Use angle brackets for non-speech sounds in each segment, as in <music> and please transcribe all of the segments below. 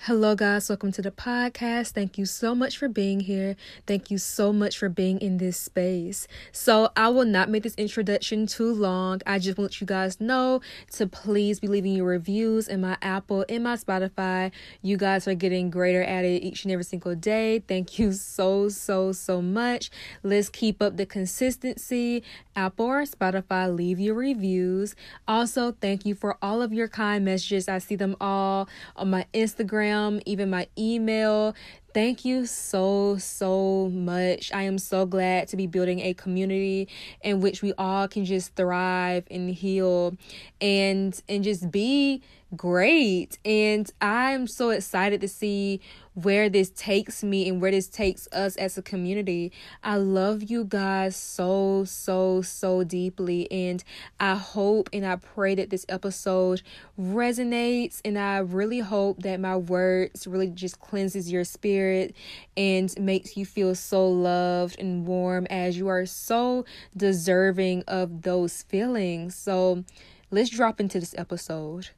Hello, guys. Welcome to the podcast. Thank you so much for being here. Thank you so much for being in this space. So, I will not make this introduction too long. I just want you guys to know to please be leaving your reviews in my Apple, in my Spotify. You guys are getting greater at it each and every single day. Thank you so, so, so much. Let's keep up the consistency. Apple or Spotify, leave your reviews. Also, thank you for all of your kind messages. I see them all on my Instagram Instagram, even my email. Thank you so, so much. I am so glad to be building a community in which we all can just thrive and heal and and just be great. And I'm so excited to see where this takes me and where this takes us as a community. I love you guys so, so, so deeply. And I hope and I pray that this episode resonates. And I really hope that my words really just cleanses your spirit and makes you feel so loved and warm as you are so deserving of those feelings. So let's drop into this episode.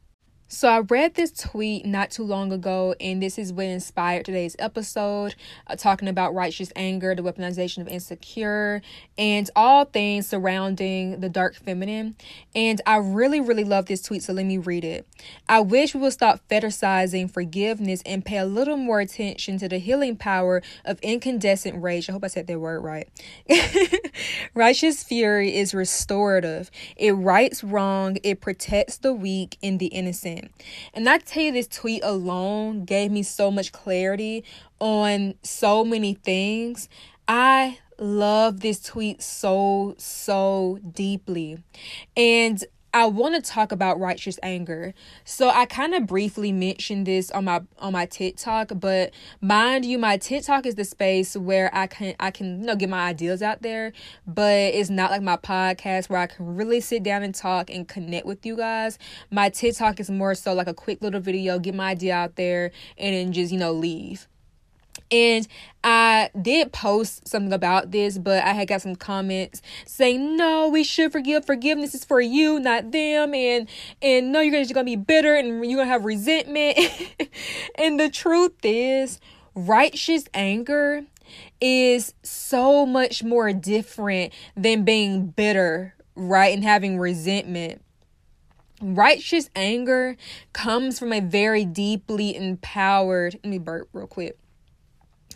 So I read this tweet not too long ago, and this is what inspired today's episode, uh, talking about righteous anger, the weaponization of insecure, and all things surrounding the dark feminine. And I really, really love this tweet, so let me read it. I wish we would stop fetishizing forgiveness and pay a little more attention to the healing power of incandescent rage. I hope I said that word right. <laughs> righteous fury is restorative. It rights wrong. It protects the weak and the innocent. And I tell you, this tweet alone gave me so much clarity on so many things. I love this tweet so, so deeply. And I want to talk about righteous anger. So I kind of briefly mentioned this on my on my TikTok, but mind you, my TikTok is the space where I can I can you know get my ideas out there, but it's not like my podcast where I can really sit down and talk and connect with you guys. My TikTok is more so like a quick little video, get my idea out there, and then just you know leave. And I did post something about this, but I had got some comments saying, "No, we should forgive. Forgiveness is for you, not them." And and no, you're gonna, you're gonna be bitter and you're gonna have resentment. <laughs> and the truth is, righteous anger is so much more different than being bitter, right? And having resentment. Righteous anger comes from a very deeply empowered. Let me burp real quick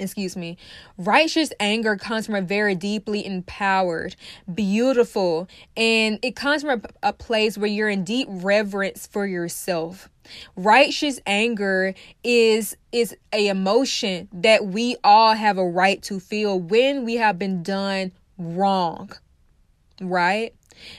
excuse me righteous anger comes from a very deeply empowered beautiful and it comes from a, a, place where you're in deep reverence for yourself. Righteous anger is is a emotion that we all have a right to feel when we have been done wrong right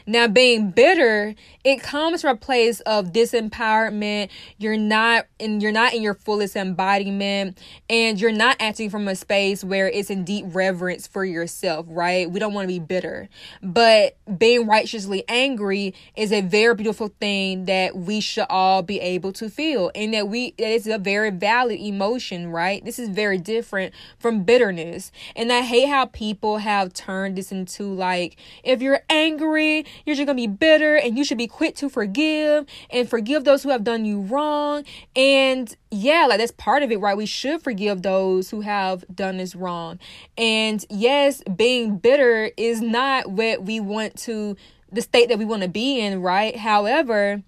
now, being bitter, it comes from a place of disempowerment. You're not and you're not in your fullest embodiment, and you're not acting from a space where it's in deep reverence for yourself, right? We don't want to be bitter. But being righteously angry is a very beautiful thing that we should all be able to feel. And that we that is a very valid emotion, right? This is very different from bitterness. And I hate how people have turned this into like if you're angry angry, you're just gonna be bitter, and you should be quick to forgive and forgive those who have done you wrong. And yeah, like that's part of it, right? We should forgive those who have done us wrong. And yes, being bitter is not what we want to, the state that we want to be in, right? However,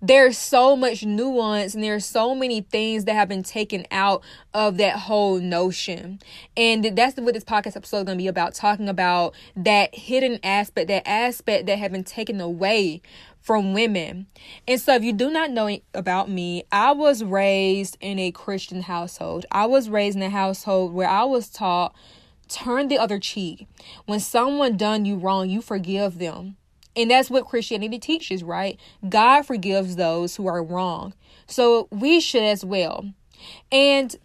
there's so much nuance and there's so many things that have been taken out of that whole notion. And that's what this podcast episode is going to be about talking about that hidden aspect, that aspect that have been taken away from women. And so, if you do not know about me, I was raised in a Christian household. I was raised in a household where I was taught turn the other cheek. When someone done you wrong, you forgive them. And that's what Christianity teaches, right? God forgives those who are wrong. So we should as well. And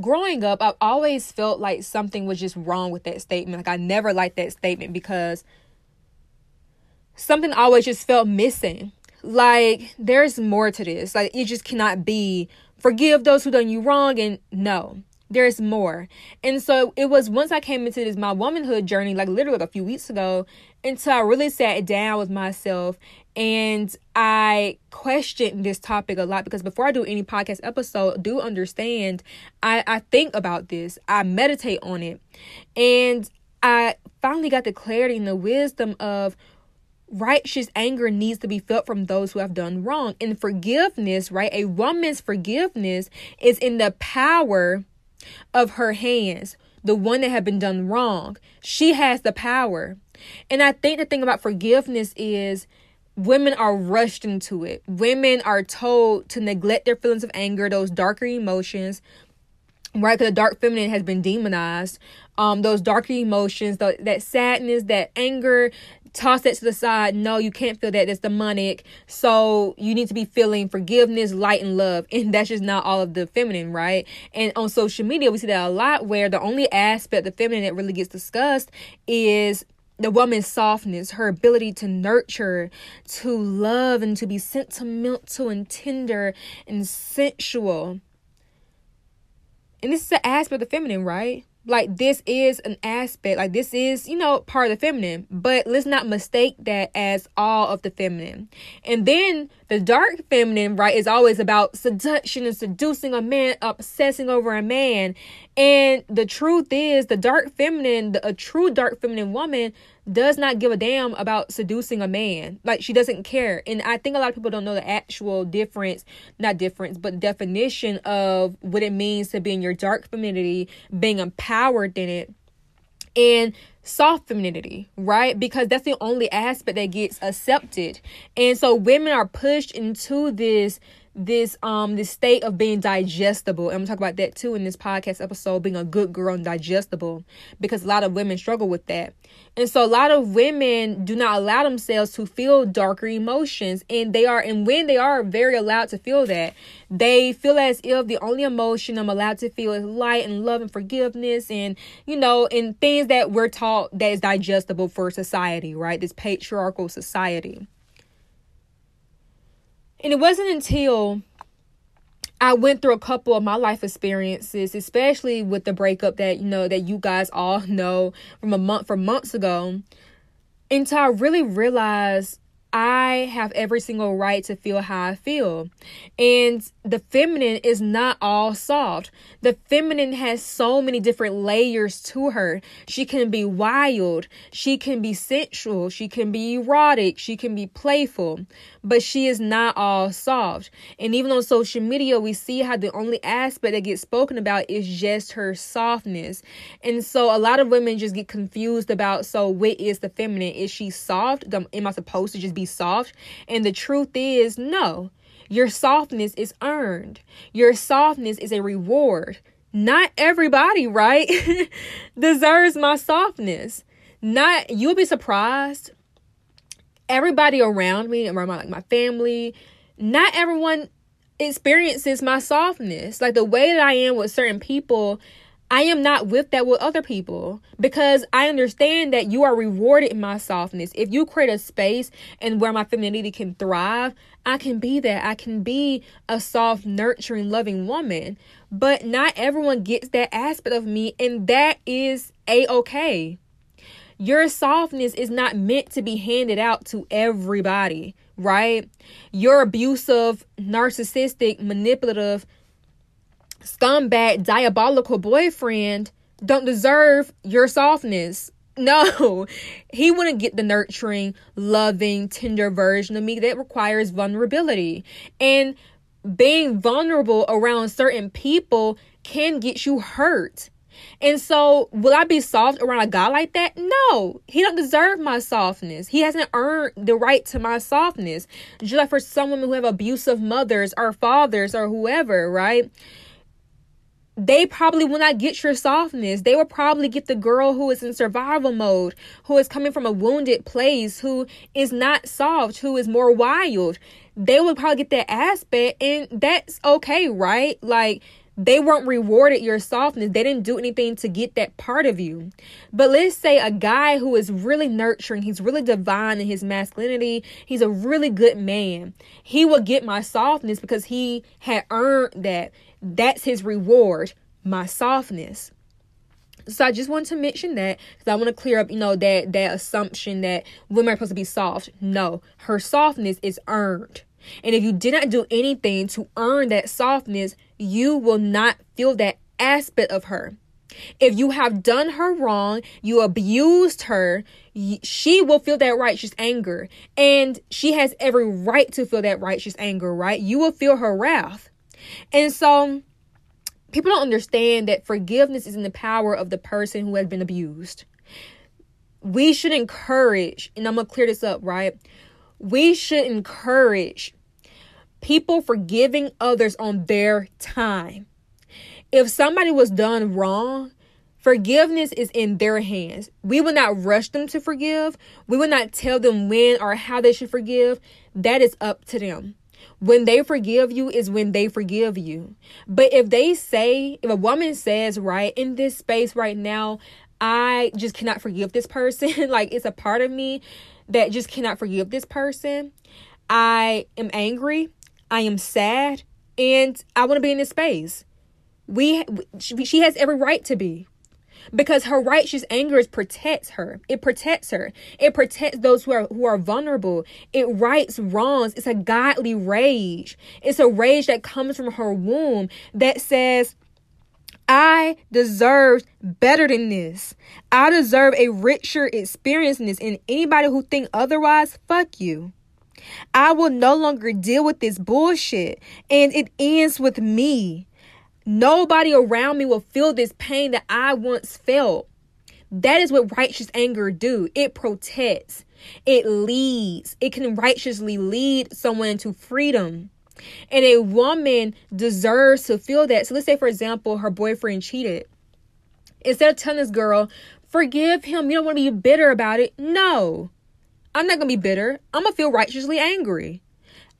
growing up, I've always felt like something was just wrong with that statement. Like I never liked that statement because something always just felt missing. Like there's more to this. Like it just cannot be forgive those who done you wrong and no there's more. And so it was once I came into this my womanhood journey, like literally like a few weeks ago, until I really sat down with myself And I questioned this topic a lot because before I do any podcast episode, do understand I, I think about this. I meditate on it. And I finally got the clarity and the wisdom of righteous anger needs to be felt from those who have done wrong. And forgiveness, right? A woman's forgiveness is in the power of her hands, the one that had been done wrong. She has the power. And I think the thing about forgiveness is women are rushed into it. Women are told to neglect their feelings of anger, those darker emotions, right? Because the dark feminine has been demonized. Um, those darker emotions, the, that sadness, that anger, toss that to the side. No, you can't feel that. That's demonic. So you need to be feeling forgiveness, light, and love. And that's just not all of the feminine, right? And on social media, we see that a lot where the only aspect of feminine that really gets discussed is the woman's softness, her ability to nurture, to love, and to be sentimental and tender and sensual. And this is an aspect of the feminine, right? like this is an aspect like this is you know part of the feminine but let's not mistake that as all of the feminine and then the dark feminine right is always about seduction and seducing a man obsessing over a man and the truth is the dark feminine the, a true dark feminine woman does not give a damn about seducing a man. Like she doesn't care. And I think a lot of people don't know the actual difference, not difference, but definition of what it means to be in your dark femininity, being empowered in it. And soft femininity, right? Because that's the only aspect that gets accepted. And so women are pushed into this this um this state of being digestible. And I'm talk about that too in this podcast episode, being a good girl and digestible, because a lot of women struggle with that. And so a lot of women do not allow themselves to feel darker emotions. And they are and when they are very allowed to feel that, they feel as if the only emotion I'm allowed to feel is light and love and forgiveness and you know, and things that we're taught that is digestible for society, right? This patriarchal society. And it wasn't until I went through a couple of my life experiences, especially with the breakup that you know that you guys all know from a month from months ago, until I really realized I have every single right to feel how I feel. And the feminine is not all soft. The feminine has so many different layers to her. She can be wild, she can be sensual, she can be erotic, she can be playful, but she is not all soft. And even on social media, we see how the only aspect that gets spoken about is just her softness. And so a lot of women just get confused about so what is the feminine? Is she soft? Am I supposed to just be soft. And the truth is, no, your softness is earned, your softness is a reward. Not everybody, right, <laughs> deserves my softness. Not you'll be surprised. Everybody around me, around my like my family, not everyone experiences my softness. Like the way that I am with certain people, I am not with that with other people because I understand that you are rewarded in my softness. If you create a space and where my femininity can thrive, I can be that. I can be a soft, nurturing, loving woman. But not everyone gets that aspect of me, and that is a okay. Your softness is not meant to be handed out to everybody, right? Your abusive, narcissistic, manipulative, scumbag, diabolical boyfriend don't deserve your softness. <laughs> No, he wouldn't get the nurturing, loving, tender version of me that requires vulnerability. And being vulnerable around certain people can get you hurt. And so, will I be soft around a guy like that? No, he don't deserve my softness. He hasn't earned the right to my softness. Just like for some women who have abusive mothers or fathers or whoever, right? they probably will not get your softness. They will probably get the girl who is in survival mode, who is coming from a wounded place, who is not soft, who is more wild. They will probably get that aspect, and that's okay, right? Like, they weren't rewarded your softness. They didn't do anything to get that part of you. But let's say a guy who is really nurturing, he's really divine in his masculinity, he's a really good man. He will get my softness because he had earned that. That's his reward, my softness. So I just want to mention that because I want to clear up, you know, that that assumption that women are supposed to be soft. No, her softness is earned. And if you did not do anything to earn that softness, you will not feel that aspect of her. If you have done her wrong, you abused her, she will feel that righteous anger. And she has every right to feel that righteous anger, right? You will feel her wrath. And so people don't understand that forgiveness is in the power of the person who has been abused. We should encourage, and I'm going to clear this up, right? We should encourage people forgiving others on their time if somebody was done wrong, forgiveness is in their hands. We will not rush them to forgive. We will not tell them when or how they should forgive. That is up to them. When they forgive you is when they forgive you. But if they say, if a woman says, right, in this space right now, I just cannot forgive this person, <laughs> like it's a part of me that just cannot forgive this person. I am angry. I am sad. And I want to be in this space we she has every right to be because her righteous anger is protects her it protects her it protects those who are who are vulnerable it rights wrongs it's a godly rage it's a rage that comes from her womb that says I deserve better than this. I deserve a richer experience in this. And anybody who think otherwise, fuck you. I will no longer deal with this bullshit. And it ends with me. Nobody around me will feel this pain that I once felt. That is what righteous anger do. It protects. It leads. It can righteously lead someone into freedom. And a woman deserves to feel that. So let's say, for example, her boyfriend cheated. Instead of telling this girl, forgive him, you don't want to be bitter about it. No, I'm not to be bitter. I'm to feel righteously angry.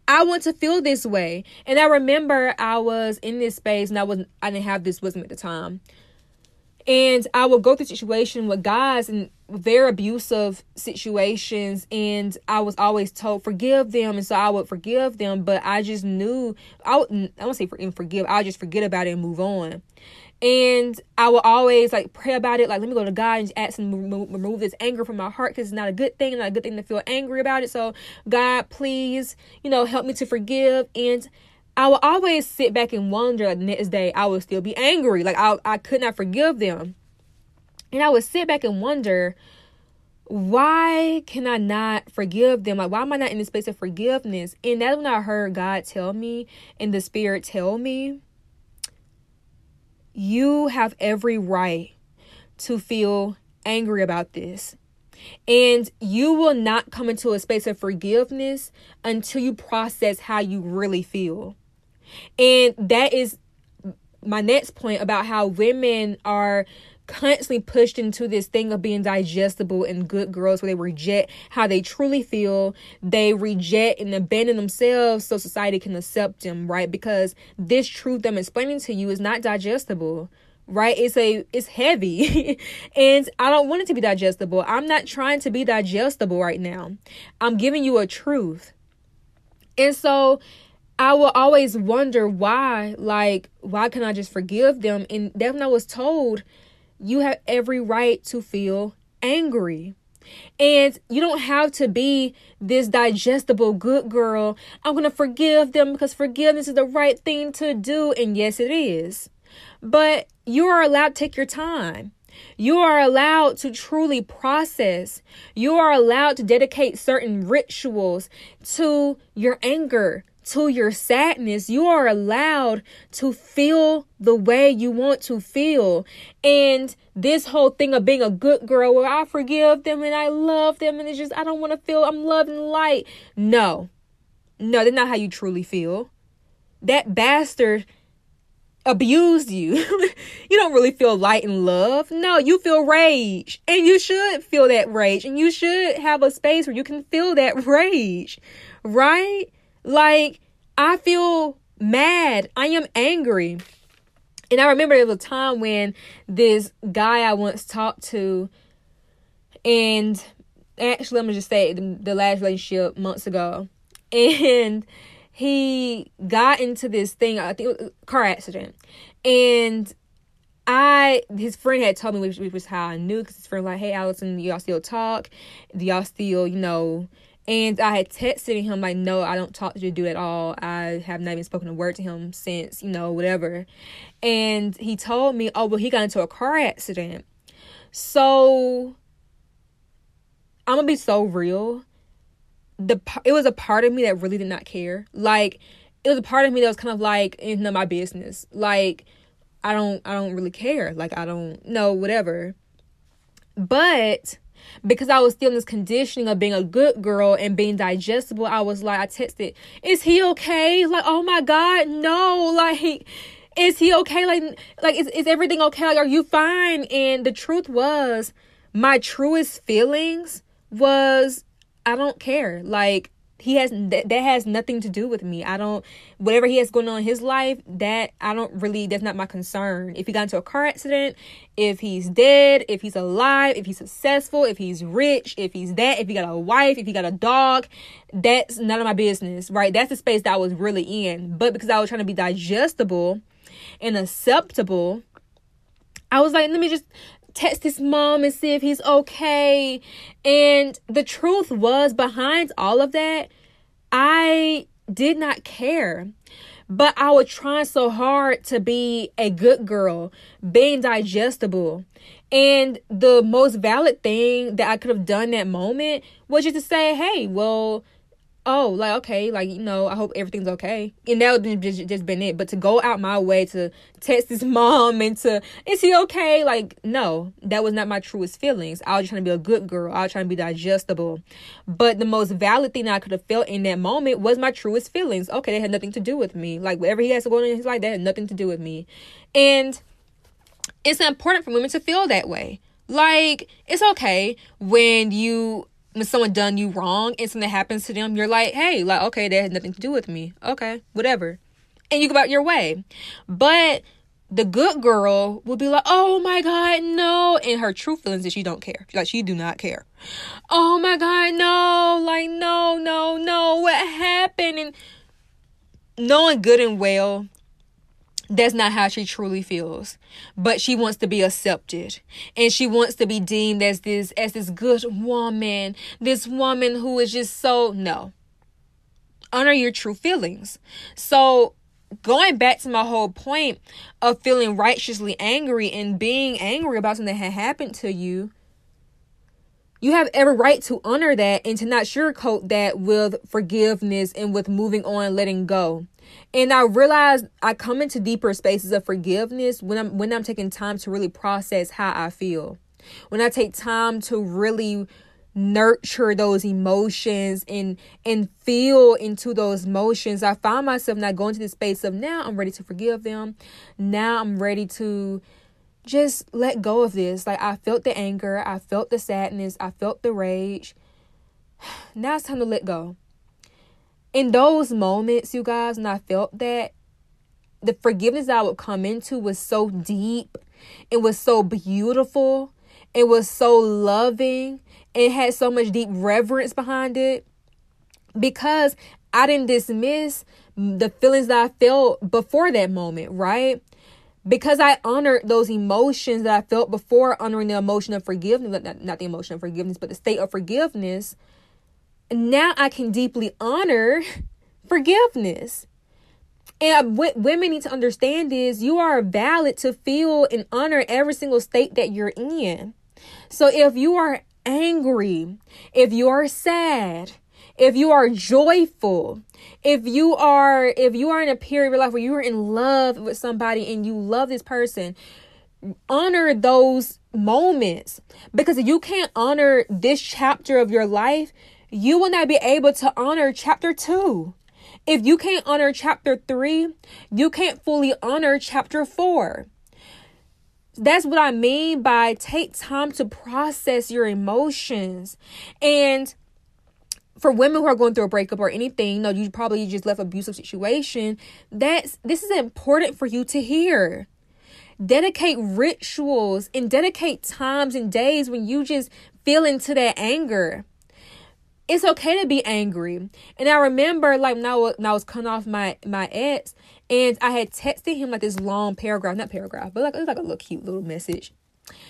I want to feel this way. And I remember I was in this space and I wasn't I didn't have this wisdom at the time. And I would go through situation with guys and very abusive situations and I was always told forgive them and so I would forgive them but I just knew I would I won't say for, forgive I would just forget about it and move on and I will always like pray about it. Like, let me go to God and ask to remove, remove this anger from my heart because it's not a good thing, not a good thing to feel angry about it. So, God, please, you know, help me to forgive. And I will always sit back and wonder like the next day I would still be angry. Like I I could not forgive them. And I would sit back and wonder, why can I not forgive them? Like, why am I not in the space of forgiveness? And that's when I heard God tell me and the Spirit tell me you have every right to feel angry about this. And you will not come into a space of forgiveness until you process how you really feel. And that is my next point about how women are constantly pushed into this thing of being digestible and good girls where they reject how they truly feel. They reject and abandon themselves so society can accept them right? Because this truth i'm explaining to you is not digestible right? It's a it's heavy. <laughs> And i don't want it to be digestible. I'm not trying to be digestible right now. I'm giving you a truth. And so I will always wonder why, like, why can I just forgive them? And when I was told you have every right to feel angry. And you don't have to be this digestible good girl. I'm going to forgive them because forgiveness is the right thing to do. And yes, it is. But you are allowed to take your time. You are allowed to truly process. You are allowed to dedicate certain rituals to your anger, to your sadness. You are allowed to feel the way you want to feel. And this whole thing of being a good girl where I forgive them and I love them and it's just, I don't want to feel I'm loved and light. No, no, that's not how you truly feel. That bastard abused you. <laughs> you don't really feel light and love. No, you feel rage. And you should feel that rage. And you should have a space where you can feel that rage. Right? Like, I feel mad. I am angry. And I remember there was a time when this guy I once talked to, and actually, let me just say the, last relationship months ago, <laughs> and he got into this thing, I think car accident. And I his friend had told me which, which was how I knew because his friend was like, hey Allison, y'all still talk? Do y'all still you know? And I had texted him like, no, I don't talk to the dude at all. I have not even spoken a word to him since you know whatever. And he told me, oh well, he got into a car accident. So I'm gonna be so real. The it was a part of me that really did not care. Like it was a part of me that was kind of like, it's none of my business. Like I don't I don't really care. Like I don't know whatever. But because I was still in this conditioning of being a good girl and being digestible, I was like, I texted, is he okay? Like, oh my God, no. Like, is he okay? Like, like is, is everything okay? Like, are you fine? And the truth was, my truest feelings was, I don't care. Like, he has that, that has nothing to do with me. I don't whatever he has going on in his life that i don't really that's not my concern. If he got into a car accident if he's dead if he's alive if he's successful if he's rich if he's that if he got a wife if he got a dog that's none of my business right? That's the space that i was really in. But because i was trying to be digestible and acceptable I was like, let me just text his mom and see if he's okay. And the truth was, behind all of that, I did not care. But I was trying so hard to be a good girl, being digestible. And the most valid thing that I could have done that moment was just to say, hey, well, oh, like okay, like you know, I hope everything's okay, and that would just just been it. But to go out my way to text his <laughs> mom and to is he okay? Like no, that was not my truest feelings. I was just trying to be a good girl. I was trying to be digestible. But the most valid thing I could have felt in that moment was my truest feelings. Okay, they had nothing to do with me. Like whatever he has to go on in his life, that had nothing to do with me, and it's important for women to feel that way. Like it's okay when you when someone done you wrong and something happens to them, you're like, hey, like, okay, that had nothing to do with me. Okay, whatever. And you go about your way. But the good girl will be like, oh my God, no. And her true feelings is she don't care. Like, she do not care. Oh my God, no. Like, no, no, no. What happened? And knowing good and well that's not how she truly feels. But she wants to be accepted. And she wants to be deemed as this as this good woman. This woman who is just so no. Honor your true feelings. So going back to my whole point of feeling righteously angry and being angry about something that had happened to you you have every right to honor that and to not sugarcoat that with forgiveness and with moving on letting go and I realize I come into deeper spaces of forgiveness when I'm when I'm taking time to really process how I feel. When I take time to really nurture those emotions and and feel into those emotions i find myself not going to the space of now i'm ready to forgive them. Now i'm ready to just let go of this. Like i felt the anger i felt the sadness i felt the rage. <sighs> Now it's time to let go in those moments, you guys, and I felt that the forgiveness I would come into was so deep, it was so beautiful, it was so loving, it had so much deep reverence behind it because I didn't dismiss the feelings that I felt before that moment, right? Because I honored those emotions that I felt before honoring the emotion of forgiveness, not, not the emotion of forgiveness, but the state of forgiveness now I can deeply honor forgiveness. And what women need to understand is you are valid to feel and honor every single state that you're in. So if you are angry, if you are sad, if you are joyful, if you are if you are in a period of your life where you are in love with somebody and you love this person, honor those moments because you can't honor this chapter of your life, you will not be able to honor chapter 2. If you can't honor chapter 3, you can't fully honor chapter 4. That's what I mean by take time to process your emotions. And for women who are going through a breakup or anything, no, you probably just left abusive situation. That's this is important for you to hear. Dedicate rituals and dedicate times and days when you just feel into that anger it's okay to be angry. And I remember like when I was, when I was cutting off my my ex And I had texted him like this long paragraph, not paragraph, but like it was like a little cute little message.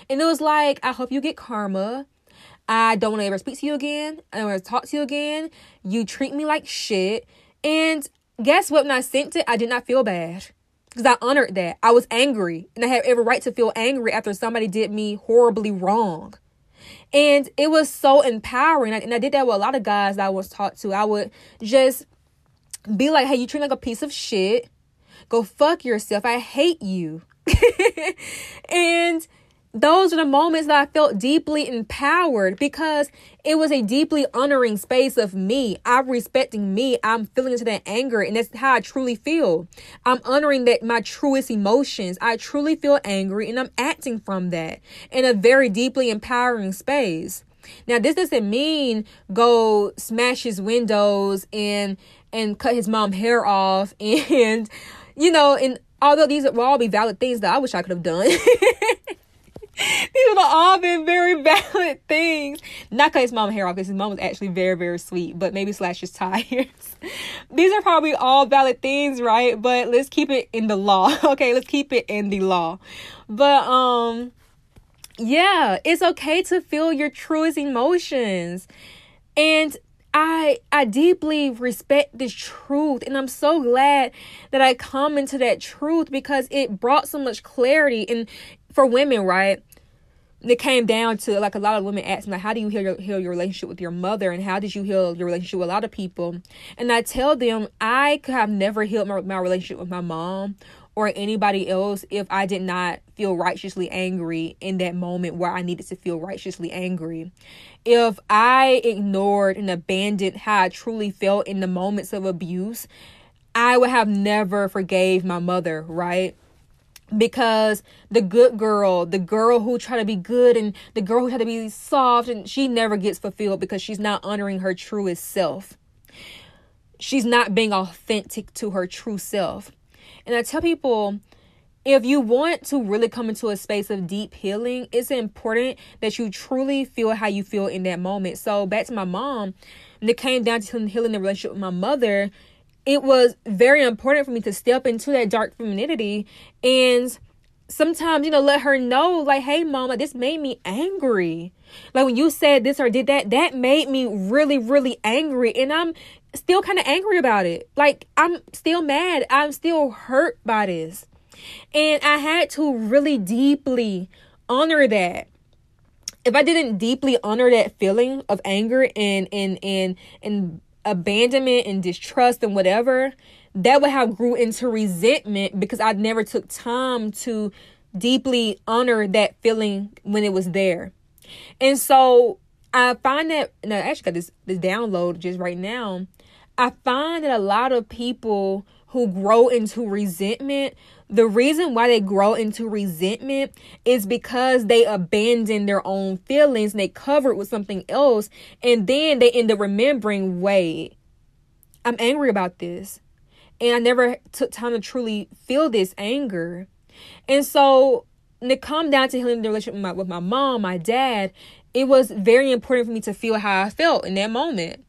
And it was like, I hope you get karma. I don't want to ever speak to you again. I don't want to talk to you again. You treat me like shit. And guess what? When I sent it, I did not feel bad because I honored that. I was angry and I had every right to feel angry after somebody did me horribly wrong. And it was so empowering. And I did that with a lot of guys that I was taught to. I would just be like, hey, you treat like a piece of shit. Go fuck yourself. I hate you. <laughs> and those are the moments that I felt deeply empowered because it was a deeply honoring space of me. I'm respecting me. I'm feeling into that anger, and that's how I truly feel. I'm honoring that my truest emotions. I truly feel angry, and I'm acting from that in a very deeply empowering space. Now, this doesn't mean go smash his windows and and cut his mom hair off <laughs> and you know and although these will all be valid things that I wish I could have done. <laughs> <laughs> These have all been very <laughs> valid things. Not cut his mom hair off because his mom was actually very, very sweet, but maybe slash his <laughs> tires. These are probably all valid things, right? But let's keep it in the law. Okay, let's keep it in the law. But um yeah, it's okay to feel your truest emotions. And I I deeply respect this truth and I'm so glad that I come into that truth because it brought so much clarity and for women, right? It came down to like a lot of women asking, like, how do you heal your, heal your relationship with your mother? And how did you heal your relationship with a lot of people? And I tell them, I could have never healed my, my relationship with my mom or anybody else if I did not feel righteously angry in that moment where I needed to feel righteously angry. If I ignored and abandoned how I truly felt in the moments of abuse, I would have never forgave my mother, right? Because the good girl, the girl who try to be good and the girl who had to be soft and she never gets fulfilled because she's not honoring her truest self. She's not being authentic to her true self. And I tell people if you want to really come into a space of deep healing, it's important that you truly feel how you feel in that moment. So back to my mom, and it came down to healing the relationship with my mother it was very important for me to step into that dark femininity and sometimes you know let her know like hey mama this made me angry. Like when you said this or did that that made me really really angry and i'm still kind of angry about it. Like i'm still mad. I'm still hurt by this. And i had to really deeply honor that. If i didn't deeply honor that feeling of anger and and and and abandonment and distrust and whatever, that would have grew into resentment because I never took time to deeply honor that feeling when it was there. And so I find that and I actually got this this download just right now. I find that a lot of people who grow into resentment the reason why they grow into resentment is because they abandon their own feelings and they cover it with something else. And then they end up remembering, wait, I'm angry about this. And I never took time to truly feel this anger. And so it come down to healing the relationship with my, with my mom, my dad, it was very important for me to feel how I felt in that moment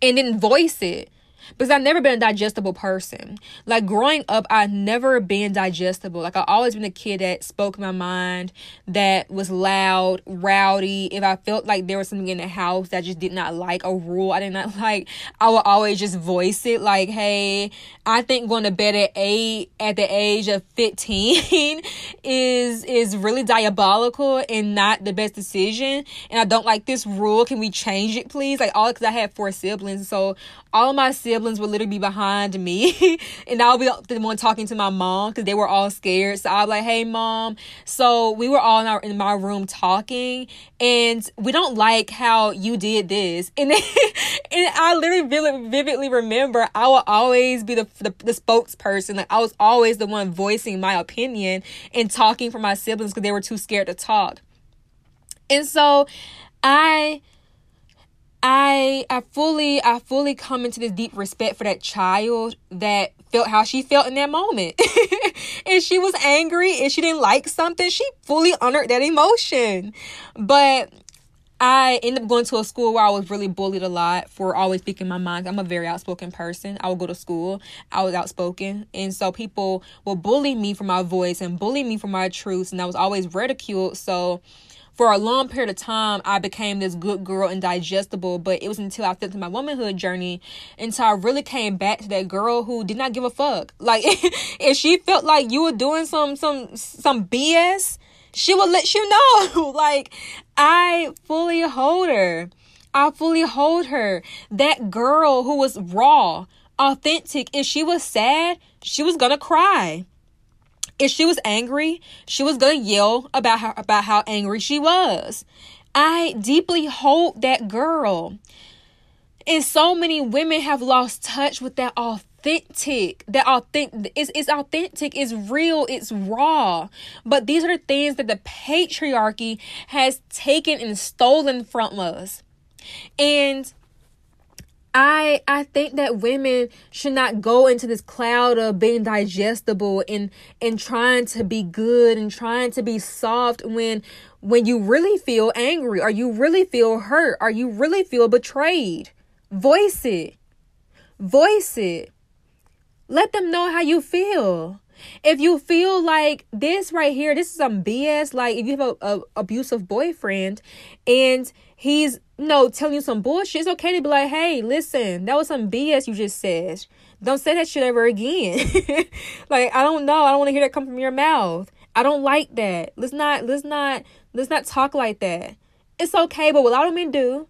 and then voice it because I've never been a digestible person. Like growing up, I've never been digestible. Like I've always been a kid that spoke my mind, that was loud, rowdy. If I felt like there was something in the house that I just did not like, a rule I did not <laughs> like, I would always just voice it. Like, hey, I think going to bed at eight at the age of fifteen <laughs> is is really diabolical and not the best decision. And I don't like this rule. Can we change it, please? Like all because I had four siblings, so all my siblings would literally be behind me <laughs> and I'll be the one talking to my mom because they were all scared. So I was like, hey mom. So we were all in, our, in my room talking and we don't like how you did this. <laughs> And, then, and I literally vividly remember I will always be the, the, the spokesperson. Like I was always the one voicing my opinion and talking for my siblings because they were too scared to talk. And so I I I fully I fully come into this deep respect for that child that felt how she felt in that moment. <laughs> and she was angry and she didn't like something, she fully honored that emotion. But I ended up going to a school where I was really bullied a lot for always speaking my mind. I'm a very outspoken person. I would go to school, I was outspoken. And so people will bully me for my voice and bully me for my truths. And I was always ridiculed. So for a long period of time, I became this good girl and digestible. But it was until I felt my womanhood journey until I really came back to that girl who did not give a fuck. <laughs> Like if she felt like you were doing some some some BS she will let you know. <laughs> like, I fully hold her. I fully hold her. That girl who was raw, authentic, if she was sad, she was gonna cry. If she was angry, she was gonna yell about how about how angry she was. I deeply hold that girl. And so many women have lost touch with that authentic that authentic is it's authentic it's real it's raw but these are the things that the patriarchy has taken and stolen from us and I I think that women should not go into this cloud of being digestible and and trying to be good and trying to be soft when when you really feel angry or you really feel hurt or you really feel betrayed. Voice it. Voice it. Let them know how you feel. If you feel like this right here, this is some BS, like if you have a, a abusive boyfriend and he's you no know, telling you some bullshit, it's okay to be like, hey, listen, that was some BS you just said. Don't say that shit ever again. <laughs> like, I don't know. I don't want to hear that come from your mouth. I don't like that. Let's not let's not let's not talk like that. It's okay, but what a lot of men do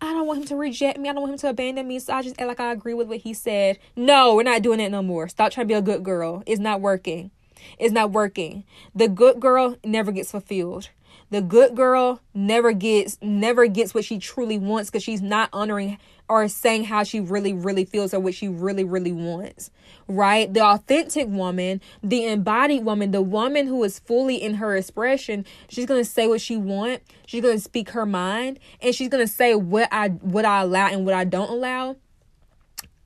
I don't want him to reject me. I don't want him to abandon me. So I just act like I agree with what he said. No, we're not doing that no more. Stop trying to be a good girl. It's not working. It's not working. The good girl never gets fulfilled. The good girl never gets never gets what she truly wants because she's not honoring or saying how she really, really feels or what she really, really wants, right? The authentic woman, the embodied woman, the woman who is fully in her expression, she's gonna say what she wants. She's gonna speak her mind, and she's gonna say what I what I allow and what I don't allow.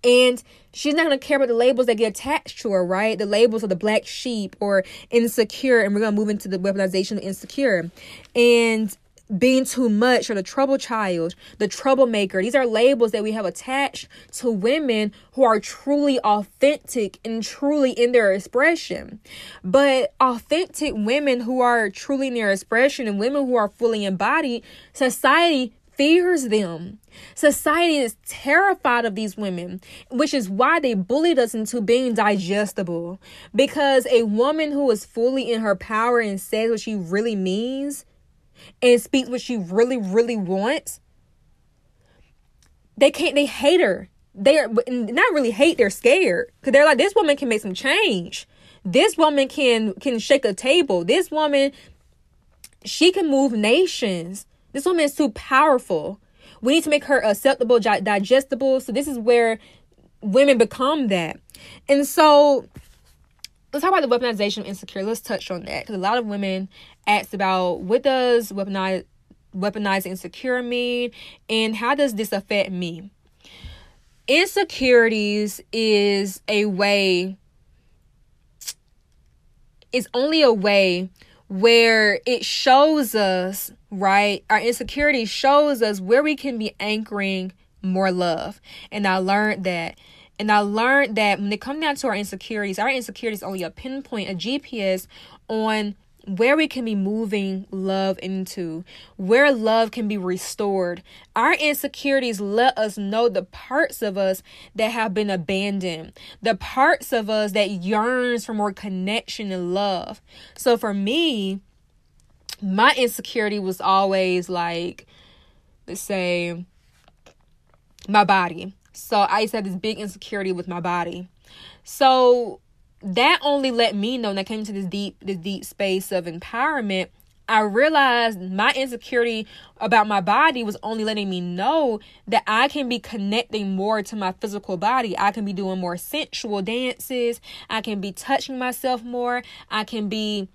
And she's not gonna care about the labels that get attached to her, right? The labels of the black sheep or insecure, and we're gonna move into the weaponization of insecure. And being too much or the trouble child, the troublemaker. These are labels that we have attached to women who are truly authentic and truly in their expression. But authentic women who are truly in their expression and women who are fully embodied, society fears them. Society is terrified of these women, which is why they bullied us into being digestible. Because a woman who is fully in her power and says what she really means and speaks what she really, really wants, they can't, they hate her. They are not really hate, they're scared. Because they're like, this woman can make some change. This woman can can shake a table. This woman, she can move nations. This woman is too powerful. We need to make her acceptable, digestible. So this is where women become that. And so let's talk about the weaponization of insecure. Let's touch on that because a lot of women ask about what does weaponize weaponize insecure mean and how does this affect me. Insecurities is a way. It's only a way where it shows us, right? Our insecurity shows us where we can be anchoring more love. And I learned that and I learned that when it comes down to our insecurities, our insecurities only a pinpoint, a GPS on where we can be moving love into, where love can be restored. Our insecurities let us know the parts of us that have been abandoned, the parts of us that yearns for more connection and love. So for me, my insecurity was always like, let's say, my body. So I used to have this big insecurity with my body. So that only let me know when I came to this deep, this deep space of empowerment. I realized my insecurity about my body was only letting me know that I can be connecting more to my physical body. I can be doing more sensual dances. I can be touching myself more. I can be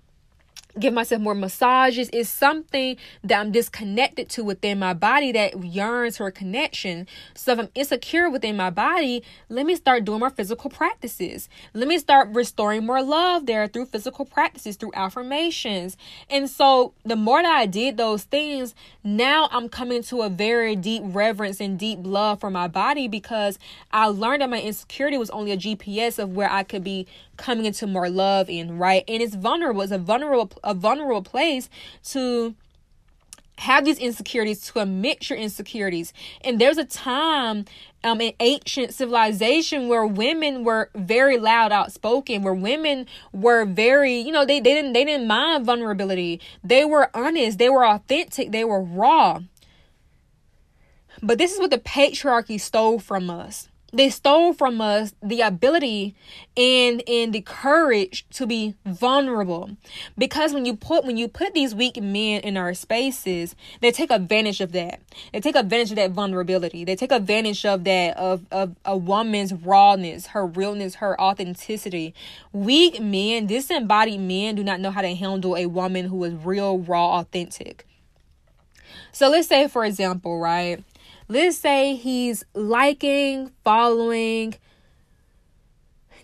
give myself more massages is something that I'm disconnected to within my body that yearns for a connection. So if I'm insecure within my body, let me start doing more physical practices. Let me start restoring more love there through physical practices, through affirmations. And so the more that I did those things, now I'm coming to a very deep reverence and deep love for my body because I learned that my insecurity was only a GPS of where I could be coming into more love and right? And it's vulnerable. It's a vulnerable a vulnerable place to have these insecurities, to admit your insecurities. And there's a time um, in ancient civilization where women were very loud, outspoken, where women were very, you know, they, they didn't they didn't mind vulnerability. They were honest, they were authentic, they were raw. But this is what the patriarchy stole from us they stole from us the ability and and the courage to be vulnerable. Because when you put when you put these weak men in our spaces they take advantage of that. They take advantage of that vulnerability. They take advantage of that of, of a woman's rawness her realness her authenticity. Weak men disembodied men do not know how to handle a woman who is real raw authentic. So let's say for example right let's say he's liking, following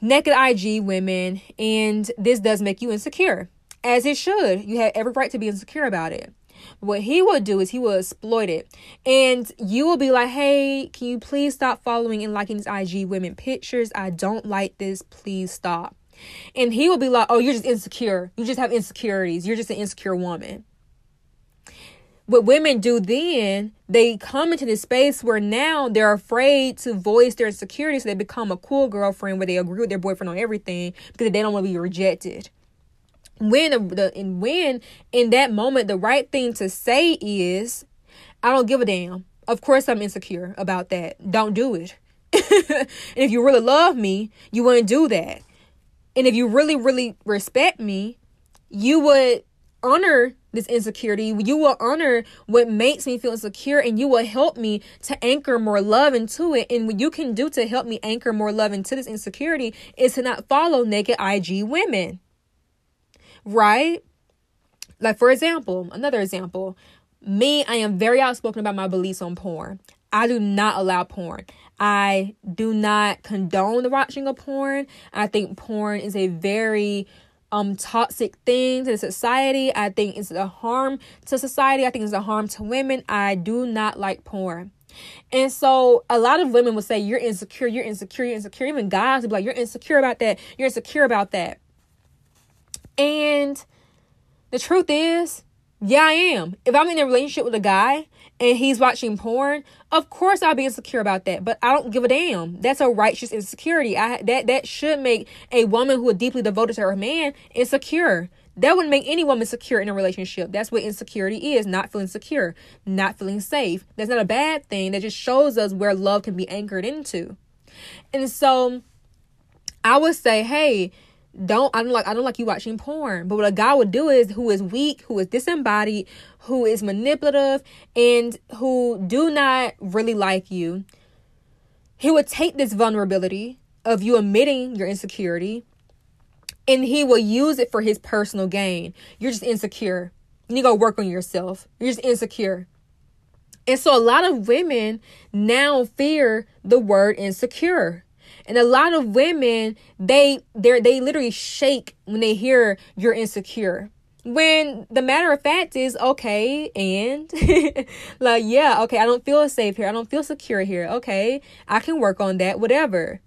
naked IG women, and this does make you insecure, as it should. You have every right to be insecure about it. What he will do is he will exploit it. And you will be like, hey, can you please stop following and liking these IG women pictures? I don't like this. Please stop. And he will be like, oh, you're just insecure. You just have insecurities. You're just an insecure woman what women do then, they come into this space where now they're afraid to voice their insecurities. So they become a cool girlfriend where they agree with their boyfriend on everything because they don't want to be rejected. When the, and when in that moment the right thing to say is, I don't give a damn. Of course I'm insecure about that. Don't do it. <laughs> and if you really love me, you wouldn't do that. And if you really, really respect me, you would honor this insecurity. You will honor what makes me feel insecure and you will help me to anchor more love into it. And what you can do to help me anchor more love into this insecurity is to not follow naked IG women. Right? Like, for example, another example, me, I am very outspoken about my beliefs on porn. I do not allow porn. I do not condone the watching of porn. I think porn is a very um toxic things in society. I think it's a harm to society. I think it's a harm to women. I do not like porn. And so a lot of women will say, You're insecure, you're insecure, you're insecure. Even guys will be like, You're insecure about that, you're insecure about that. And the truth is, yeah, I am. If I'm in a relationship with a guy and he's watching porn, of course I'll be insecure about that. But I don't give a damn. That's a righteous insecurity. I that that should make a woman who is deeply devoted to her man insecure. That wouldn't make any woman secure in a relationship. That's what insecurity is, not feeling secure, not feeling safe. That's not a bad thing. That just shows us where love can be anchored into. And so I would say, hey, don't I don't like I don't like you watching porn. But what a guy would do is who is weak, who is disembodied, who is manipulative, and who do not really like you, he would take this vulnerability of you admitting your insecurity and he will use it for his personal gain. You're just insecure. You need to go work on yourself. You're just insecure. And so a lot of women now fear the word insecure. And a lot of women, they they they literally shake when they hear you're insecure. When the matter of fact is okay, and <laughs> like, yeah, okay, I don't feel safe here. I don't feel secure here. Okay, I can work on that, whatever.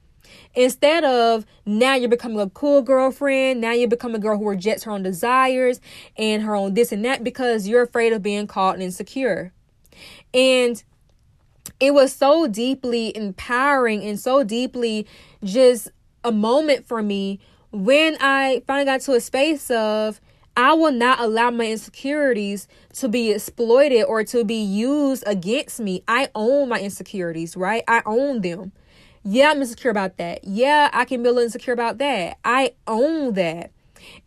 Instead of now you're becoming a cool girlfriend, now you become a girl who rejects her own desires and her own this and that because you're afraid of being caught insecure. And it was so deeply empowering and so deeply just a moment for me when I finally got to a space of I will not allow my insecurities to be exploited or to be used against me. I own my insecurities, right? I own them. Yeah, I'm insecure about that. Yeah, I can be a little insecure about that. I own that.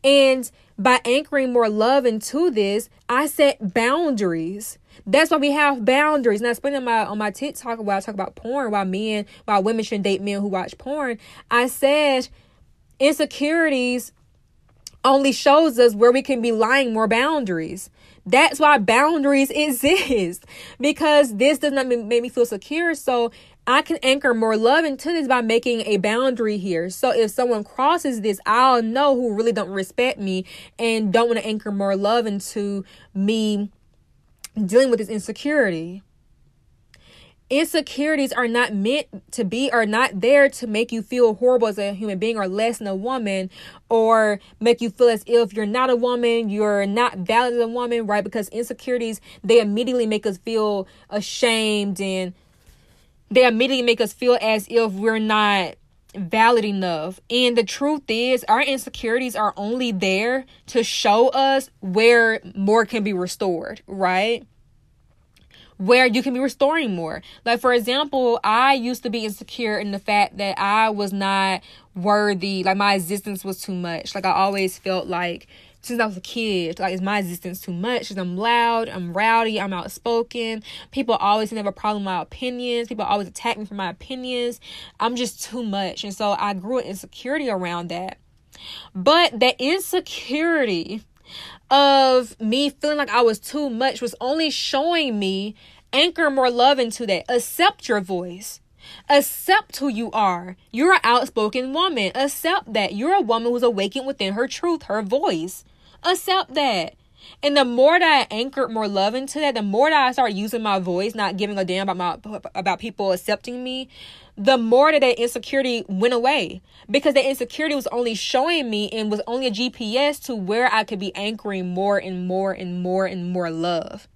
And by anchoring more love into this, I set boundaries. That's why we have boundaries. Now, spending my on my TikTok while I talk about porn, why men, why women shouldn't date men who watch porn. I said insecurities only shows us where we can be lying more boundaries. That's why boundaries <laughs> exist because this does not make me feel secure. So I can anchor more love into this by making a boundary here. So if someone crosses this, I'll know who really don't respect me and don't want to anchor more love into me dealing with this insecurity. Insecurities are not meant to be are not there to make you feel horrible as a human being or less than a woman or make you feel as if you're not a woman you're not valid as a woman right? Because insecurities they immediately make us feel ashamed and they immediately make us feel as if we're not valid enough. And the truth is, our insecurities are only there to show us where more can be restored, right? where you can be restoring more. Like, for example, I used to be insecure in the fact that I was not worthy, like, my existence was too much. Like, I always felt like, since I was a kid, like, is my existence too much? Because I'm loud, I'm rowdy, I'm outspoken. People always have a problem with my opinions. People always attack me for my opinions. I'm just too much. And so I grew an insecurity around that. But that insecurity of me feeling like I was too much was only showing me anchor more love into that. Accept your voice. Accept who you are. You're an outspoken woman. Accept that. You're a woman who's awakened within her truth, her voice. Accept that. And the more that I anchored more love into that, the more that I started using my voice, not giving a damn about my about people accepting me, the more that that insecurity went away because the insecurity was only showing me and was only a GPS to where I could be anchoring more and more and more and more love.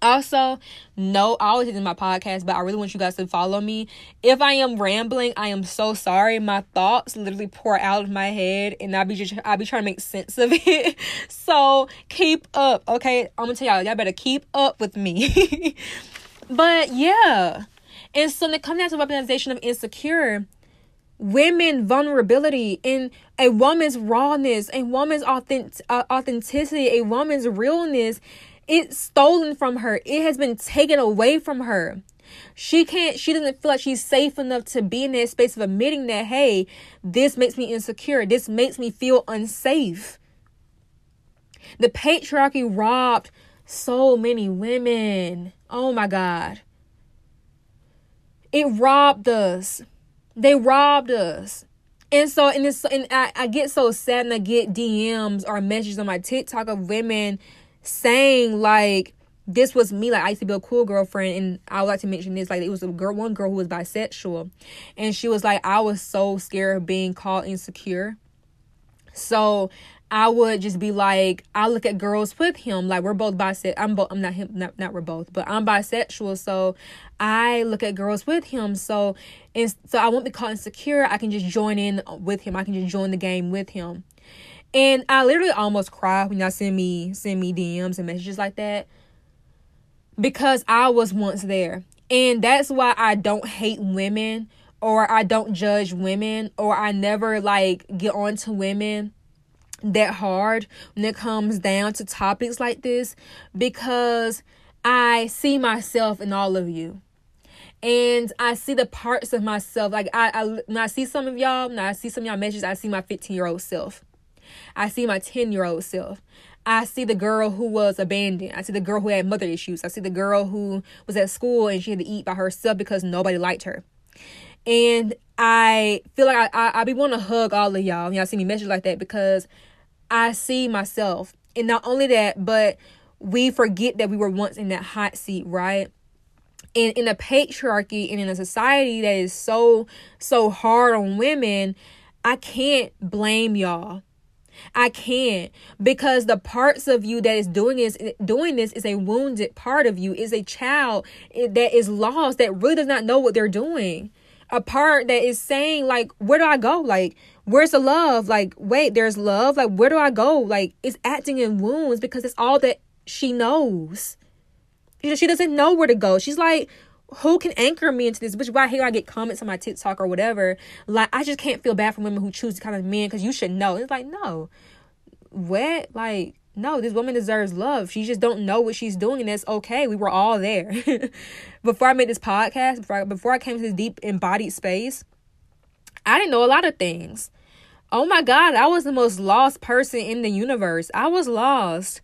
Also, no, I always in my podcast, but I really want you guys to follow me. If I am rambling, I am so sorry. My thoughts literally pour out of my head, and I be just I be trying to make sense of <laughs> it. so keep up, okay? I'm gonna tell y'all, y'all better keep up with me. <laughs> but yeah, and so when it comes down to weaponization of insecure, women vulnerability and a woman's rawness, a woman's authentic, uh, authenticity, a woman's realness it's stolen from her. It has been taken away from her. She can't, she doesn't feel like she's safe enough to be in that space of admitting that, hey, this makes me insecure. This makes me feel unsafe. The patriarchy robbed so many women. Oh my God. It robbed us. They robbed us. And so, and it's, and I, I get so sad and I get DMs or messages on my TikTok of women saying like this was me like i used to be a cool girlfriend and i would like to mention this like it was a girl one girl who was bisexual and she was like i was so scared of being called insecure. So i would just be like i look at girls with him like we're both bisexual i'm both i'm not him not, not we're both but i'm bisexual so i look at girls with him so and so i won't be called insecure i can just join in with him i can just join the game with him and I literally almost cry when y'all send me send me DMs and messages like that. Because I was once there. And that's why I don't hate women or I don't judge women or I never like get on to women that hard when it comes down to topics like this because I see myself in all of you. And I see the parts of myself. Like I, I when I see some of y'all, when I see some of y'all messages, I see my 15 year old self. I see my 10 year old self. I see the girl who was abandoned. I see the girl who had mother issues. I see the girl who was at school and she had to eat by herself because nobody liked her. And I feel like I, I, I be wanting to hug all of y'all. Y'all see me message like that because I see myself. And not only that, but we forget that we were once in that hot seat, right? And in a patriarchy and in a society that is so, so hard on women, I can't blame y'all I can't because the parts of you that is doing is doing this is a wounded part of you, is a child eh, that is lost that really does not know what they're doing. A part that is saying like, where do I go? Like, where's the love? Like, wait, there's love. Like, where do I go? Like, it's acting in wounds because it's all that she knows. You know, She doesn't know where to go. She's like, who can anchor me into this? Which why here I get comments on my TikTok or whatever. Like I just can't feel bad for women who choose to kind of men because you should know. It's like no, what like no, this woman deserves love. She just don't know what she's doing, and that's okay. We were all there <laughs> before I made this podcast. Before I, before I came to this deep embodied space, I didn't know a lot of things. Oh my God, I was the most lost person in the universe. I was lost.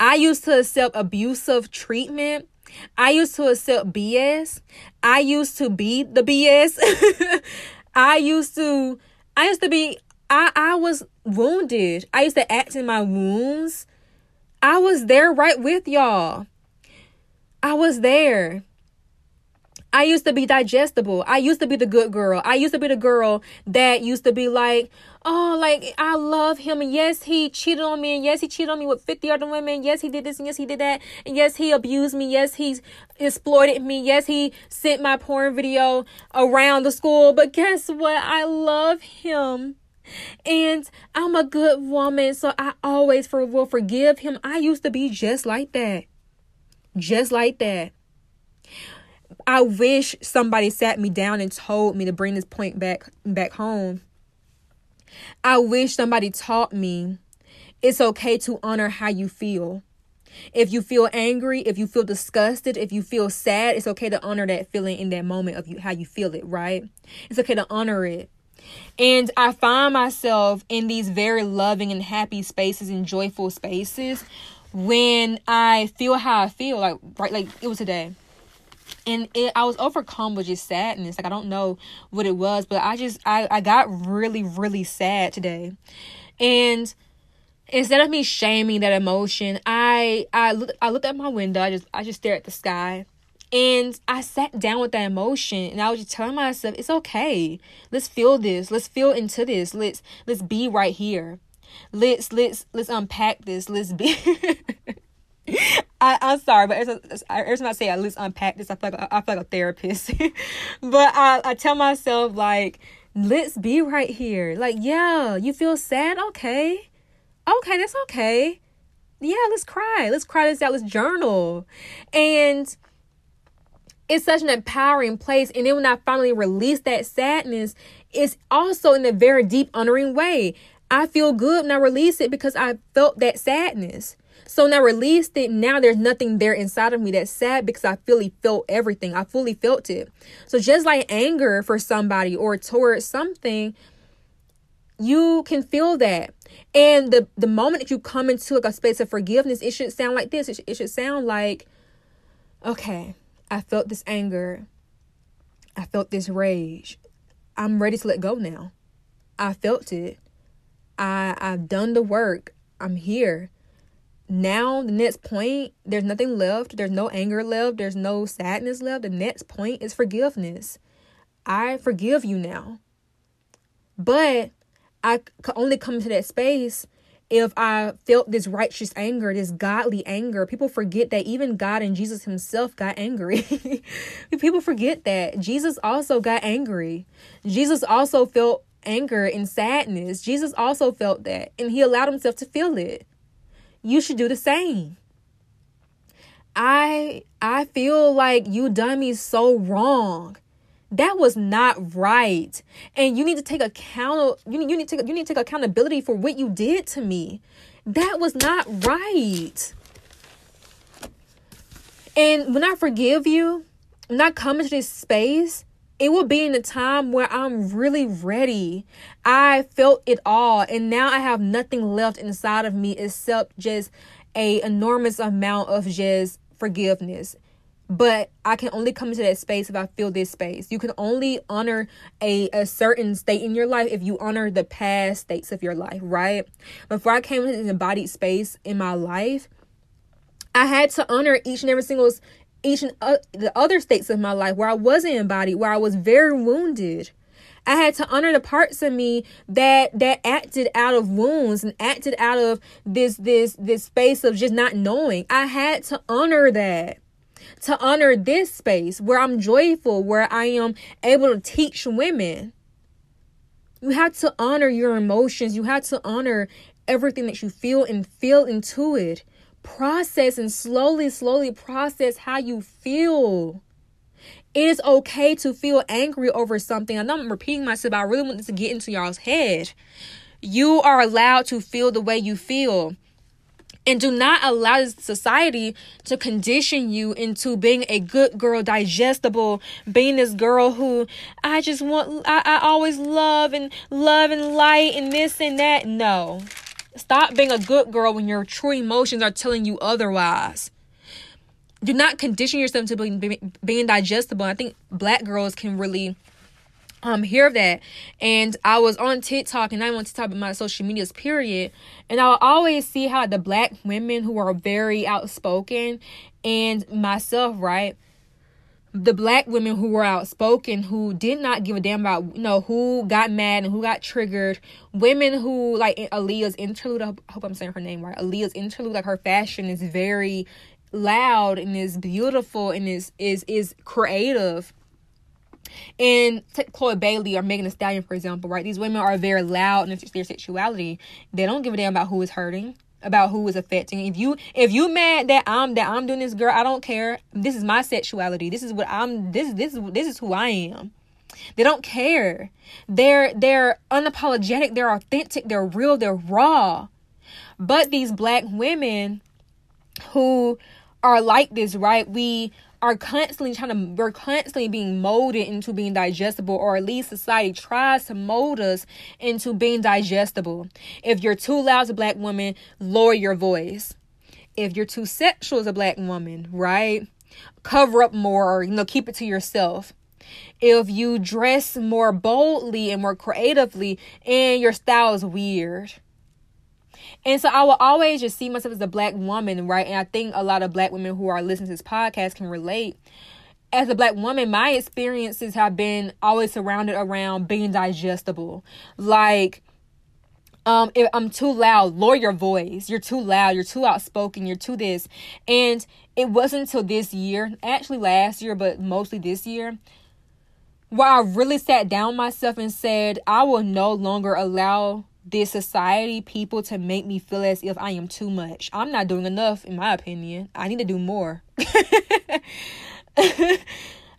I used to accept abusive treatment. I used to accept BS. I used to be the BS. <laughs> I used to I used to be I I was wounded. I used to act in my wounds. I was there right with y'all. I was there. I used to be digestible. I used to be the good girl. I used to be the girl that used to be like, oh, like, I love him. Yes, he cheated on me. And yes, he cheated on me with 50 other women. Yes, he did this. And yes, he did that. And yes, he abused me. Yes, he exploited me. Yes, he sent my porn video around the school. But guess what? I love him. And I'm a good woman. So I always for, will forgive him. I used to be just like that. Just like that. I wish somebody sat me down and told me to bring this point back back home. I wish somebody taught me it's okay to honor how you feel. If you feel angry, if you feel disgusted, if you feel sad, it's okay to honor that feeling in that moment of you how you feel it, right? It's okay to honor it. And I find myself in these very loving and happy spaces and joyful spaces when I feel how I feel, like right like it was today and it I was overcome with just sadness. Like I don't know what it was, but I just I I got really really sad today. And instead of me shaming that emotion, I I looked I looked at my window. I just I just stared at the sky. And I sat down with that emotion and I was just telling myself, it's okay. Let's feel this. Let's feel into this. Let's let's be right here. Let's let's let's unpack this. Let's be <laughs> <laughs> <laughs> I, I'm sorry, but every, time I say at least unpack this, I feel like I feel like a therapist. <laughs> but I, I tell myself like, let's be right here. Like, yeah, you feel sad? Okay. Okay, that's okay. Yeah, let's cry. Let's cry this out. Let's journal. And it's such an empowering place. And then when I finally release that sadness, it's also in a very deep, honoring way. I feel good when I release it because I felt that sadness. So now released it. Now there's nothing there inside of me that's sad because I fully felt everything. I fully felt it. So just like anger for somebody or towards something, you can feel that. And the the moment that you come into like a space of forgiveness, it should sound like this. It it should sound like, okay, I felt this anger. I felt this rage. I'm ready to let go now. I felt it. I I've done the work. I'm here now the next point there's nothing left. There's no anger left. There's no sadness left. The next point is forgiveness. I forgive you now. But i could only come to that space if i felt this righteous anger this godly anger. People forget that even god and jesus himself got angry. <laughs> People forget that. Jesus also got angry. Jesus also felt anger and sadness. Jesus also felt that and he allowed himself to feel it you should do the same. I I feel like you done me so wrong. That was not right. And you need to take account you need, you need to you need to take accountability for what you did to me. That was not right. And when I forgive you, when I come into this space, it will be in a time where I'm really ready. I felt it all and now I have nothing left inside of me except just a enormous amount of just forgiveness. But I can only come into that space if I feel this space. You can only honor a, a certain state in your life if you honor the past states of your life, right? Before I came into an embodied space in my life, I had to honor each and every single each and uh, the other states of my life where I wasn't embodied, where I was very wounded. I had to honor the parts of me that that acted out of wounds and acted out of this this this space of just not knowing. I had to honor that. To honor this space where I'm joyful, where I am able to teach women. You have to honor your emotions. You have to honor everything that you feel and feel into it process and slowly, slowly process how you feel. It is okay to feel angry over something. I know I'm repeating myself, but I really want this to get into y'all's head. You are allowed to feel the way you feel. and do not allow society to condition you into being a good girl digestible being this girl who i just want i, I always love and love and light and this and that no stop being a good girl when your true emotions are telling you otherwise. Do not condition yourself to being, being digestible. I think black girls can really um hear that. And i was on tiktok and i want to talk about my social medias period. And i'll always see how the black women who are very outspoken and myself right the black women who were outspoken who did not give a damn about you know who got mad and who got triggered women who like aaliyah's interlude i hope i'm saying her name right aaliyah's interlude like her fashion is very loud and is beautiful and is is is creative and take Chloe Bailey or Megan Thee Stallion, for example, right? These women are very loud in their sexuality. They don't give a damn about who is hurting, about who is affecting. If you if you mad that I'm that I'm doing this, girl, I don't care. This is my sexuality. This is what I'm. This this this is who I am. They don't care. They're they're unapologetic. They're authentic. They're real. They're raw. But these black women who are like this, right? We are constantly trying to we're constantly being molded into being digestible or at least society tries to mold us into being digestible. If you're too loud as a black woman lower your voice. If you're too sexual as a black woman right cover up more or you know keep it to yourself. If you dress more boldly and more creatively and your style is weird and so I will always just see myself as a black woman, right? And I think a lot of black women who are listening to this podcast can relate. As a black woman, my experiences have been always surrounded around being digestible. Like, um, if I'm too loud, lower your voice. You're too loud. You're too outspoken. You're too this. And it wasn't until this year, actually last year, but mostly this year, where I really sat down myself and said, I will no longer allow this society, people to make me feel as if I am too much. I'm not doing enough, in my opinion. I need to do more. <laughs>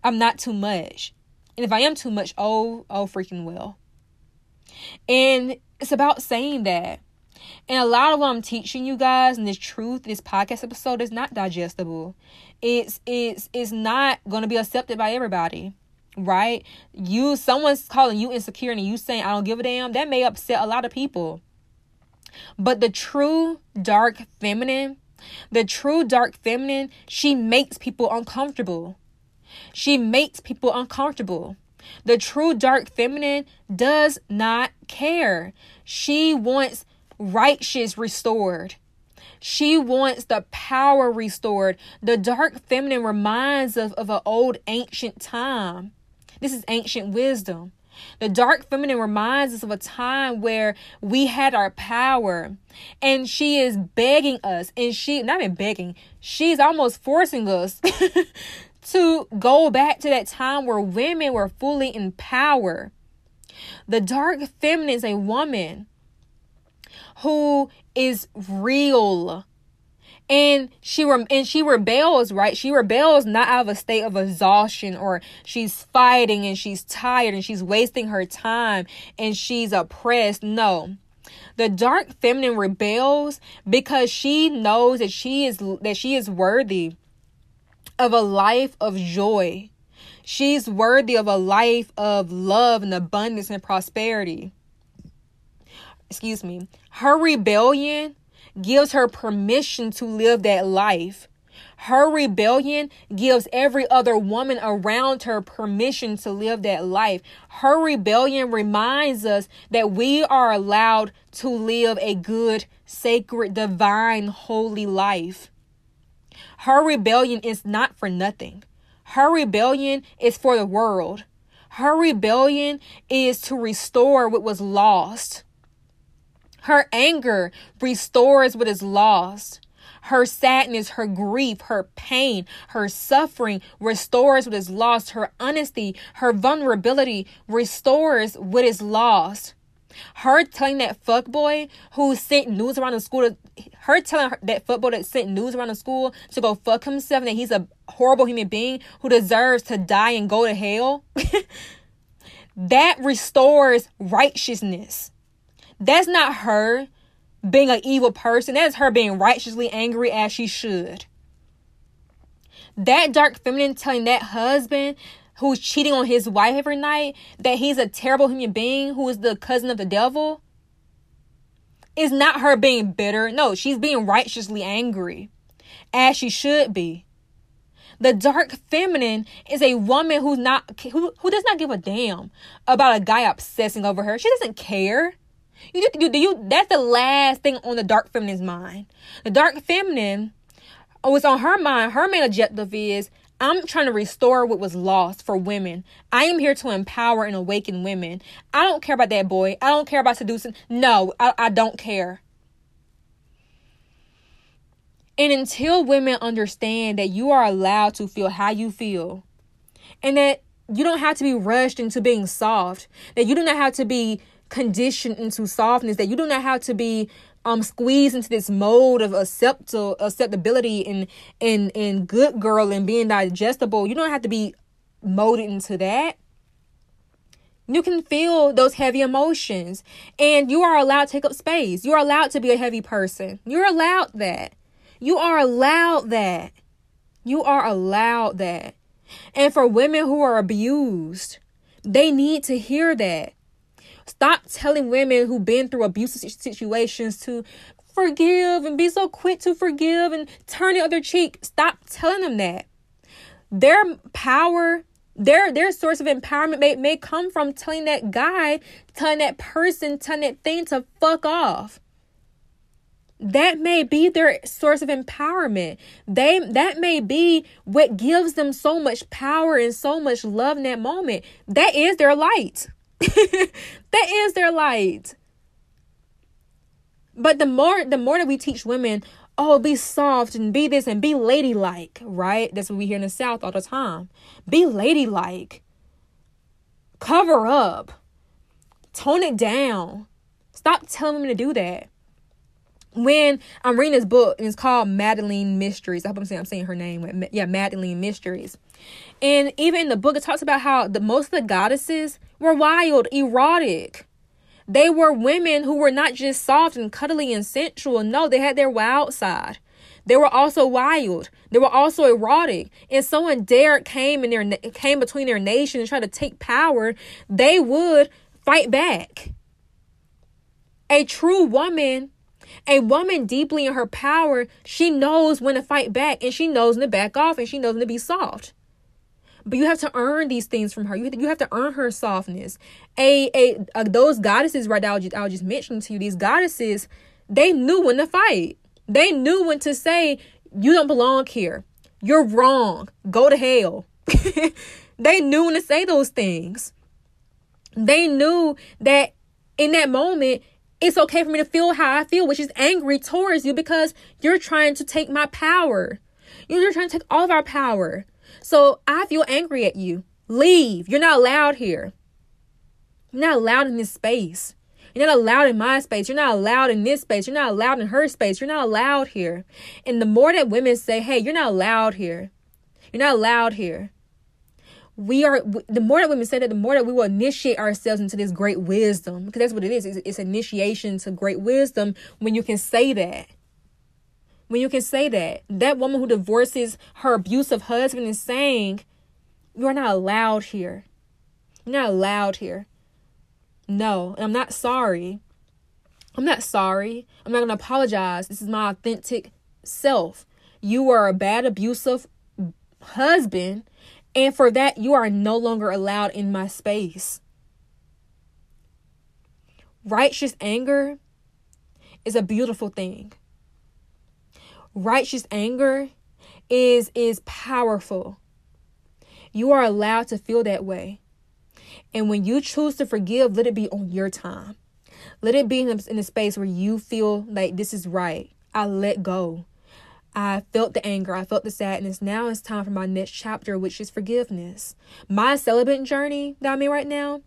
I'm not too much. And if I am too much, oh, oh, freaking well. And it's about saying that. And a lot of what I'm teaching you guys and this truth, this podcast episode is not digestible. It's it's it's not gonna be accepted by everybody right? You someone's calling you insecure and you saying I don't give a damn, that may upset a lot of people. But the true dark feminine, the true dark feminine, she makes people uncomfortable. She makes people uncomfortable. The true dark feminine does not care. She wants righteous restored. She wants the power restored. The dark feminine reminds us of an old ancient time. This is ancient wisdom. The dark feminine reminds us of a time where we had our power. And she is begging us, and she, not even begging, she's almost forcing us <laughs> to go back to that time where women were fully in power. The dark feminine is a woman who is real and she rem- and she rebels right? She rebels not out of a state of exhaustion or she's fighting and she's tired and she's wasting her time and she's oppressed. No. The dark feminine rebels because she knows that she is that she is worthy of a life of joy. She's worthy of a life of love and abundance and prosperity. Excuse me. Her rebellion gives her permission to live that life. Her rebellion gives every other woman around her permission to live that life. Her rebellion reminds us that we are allowed to live a good, sacred, divine, holy life. Her rebellion is not for nothing. Her rebellion is for the world. Her rebellion is to restore what was lost. Her anger restores what is lost. Her sadness, her grief, her pain, her suffering restores what is lost. Her honesty, her vulnerability restores what is lost. Her telling that fuckboy who sent news around the school, to, her telling her, that football that sent news around the school to go fuck himself and that he's a horrible human being who deserves to die and go to hell, <laughs> that restores righteousness. That's not her being an evil person. That is her being righteously angry as she should. That dark feminine telling that husband who's cheating on his wife every night that he's a terrible human being who is the cousin of the devil is not her being bitter. No, she's being righteously angry, as she should be. The dark feminine is a woman who's not who, who does not give a damn about a guy obsessing over her. She doesn't care. You do, do you that's the last thing on the dark feminine's mind. The dark feminine oh, what's on her mind, her main objective is I'm trying to restore what was lost for women. I am here to empower and awaken women. I don't care about that boy. I don't care about seducing. No, I, I don't care. And until women understand that you are allowed to feel how you feel and that you don't have to be rushed into being soft, that you do not have to be conditioned into softness, that you do not have to be um squeezed into this mode of acceptability and and and good girl and being digestible. You don't have to be molded into that. You can feel those heavy emotions and you are allowed to take up space. You are allowed to be a heavy person. You're allowed that. You are allowed that. You are allowed that. And for women who are abused, they need to hear that. Stop telling women who've been through abusive situations to forgive and be so quick to forgive and turn the other cheek. Stop telling them that. Their power, their their source of empowerment may, may come from telling that guy, telling that person, telling that thing to fuck off that may be their source of empowerment they that may be what gives them so much power and so much love in that moment that is their light <laughs> that is their light but the more the more that we teach women oh be soft and be this and be ladylike right that's what we hear in the south all the time be ladylike cover up tone it down stop telling me to do that when I'm reading this book and it's called Magdalene Mysteries. I hope I'm saying I'm saying her name. Yeah, Magdalene Mysteries. And even in the book, it talks about how the most of the goddesses were wild, erotic. They were women who were not just soft and cuddly and sensual. No, they had their wild side. They were also wild. They were also erotic. And someone dared came in their came between their nation and tried to take power, they would fight back. A true woman a woman deeply in her power, she knows when to fight back and she knows when to back off and she knows when to be soft. But you have to earn these things from her. You have to, you have to earn her softness. A, a, a those goddesses right now I just, I was just mentioning to you, these goddesses, they knew when to fight. They knew when to say, you don't belong here. You're wrong. Go to hell. <laughs> they knew when to say those things. They knew that in that moment, it's okay for me to feel how I feel, which is angry towards you because you're trying to take my power. You're trying to take all of our power. So I feel angry at you. Leave. You're not allowed here. You're not allowed in this space. You're not allowed in my space. You're not allowed in this space. You're not allowed in her space. You're not allowed here. And the more that women say, hey, you're not allowed here. You're not allowed here we are the more that women say that the more that we will initiate ourselves into this great wisdom because that's what it is it's, it's initiation to great wisdom when you can say that when you can say that. That woman who divorces her abusive husband is saying you're not allowed here. You're not allowed here. No i'm not sorry. I'm not sorry. I'm not going to apologize. This is my authentic self. You are a bad abusive husband and for that, you are no longer allowed in my space. Righteous anger is a beautiful thing. Righteous anger is is powerful. You are allowed to feel that way. And when you choose to forgive, let it be on your time. Let it be in a, space where you feel like this is right. I let go. I felt the anger, I felt the sadness. Now it's time for my next chapter, which is forgiveness. My celibate journey that I'm in right now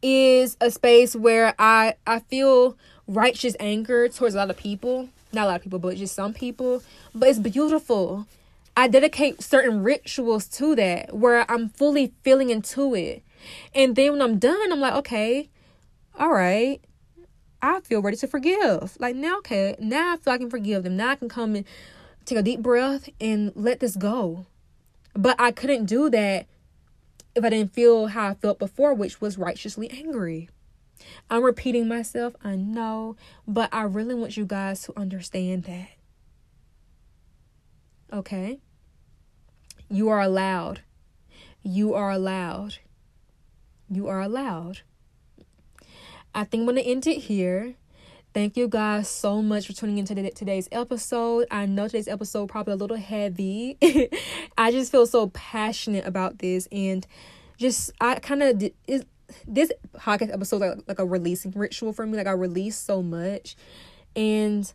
is a space where I I feel righteous anger towards a lot of people. Not a lot of people, but just some people. But it's beautiful. I dedicate certain rituals to that where I'm fully feeling into it. And then when I'm done, I'm like, okay, all right. I feel ready to forgive. Like now, okay, now I feel I can forgive them. Now I can come and take a deep breath and let this go. But I couldn't do that if I didn't feel how I felt before, which was righteously angry. I'm repeating myself, I know, but I really want you guys to understand that. Okay? You are allowed. You are allowed. You are allowed. I think I'm going to end it here. Thank you guys so much for tuning into today's episode. I know today's episode probably a little heavy. <laughs> I just feel so passionate about this and just I kind of this podcast episode like, like a releasing ritual for me. Like I release so much and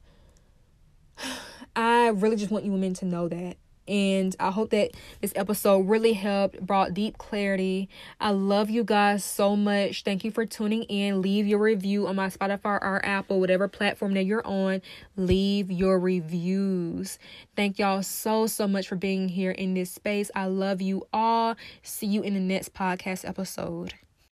<sighs> I really just want you women to know that and I hope that this episode really helped, brought deep clarity. I love you guys so much. Thank you for tuning in. Leave your review on my Spotify or Apple, whatever platform that you're on. Leave your reviews. Thank y'all so, so much for being here in this space. I love you all. See you in the next podcast episode.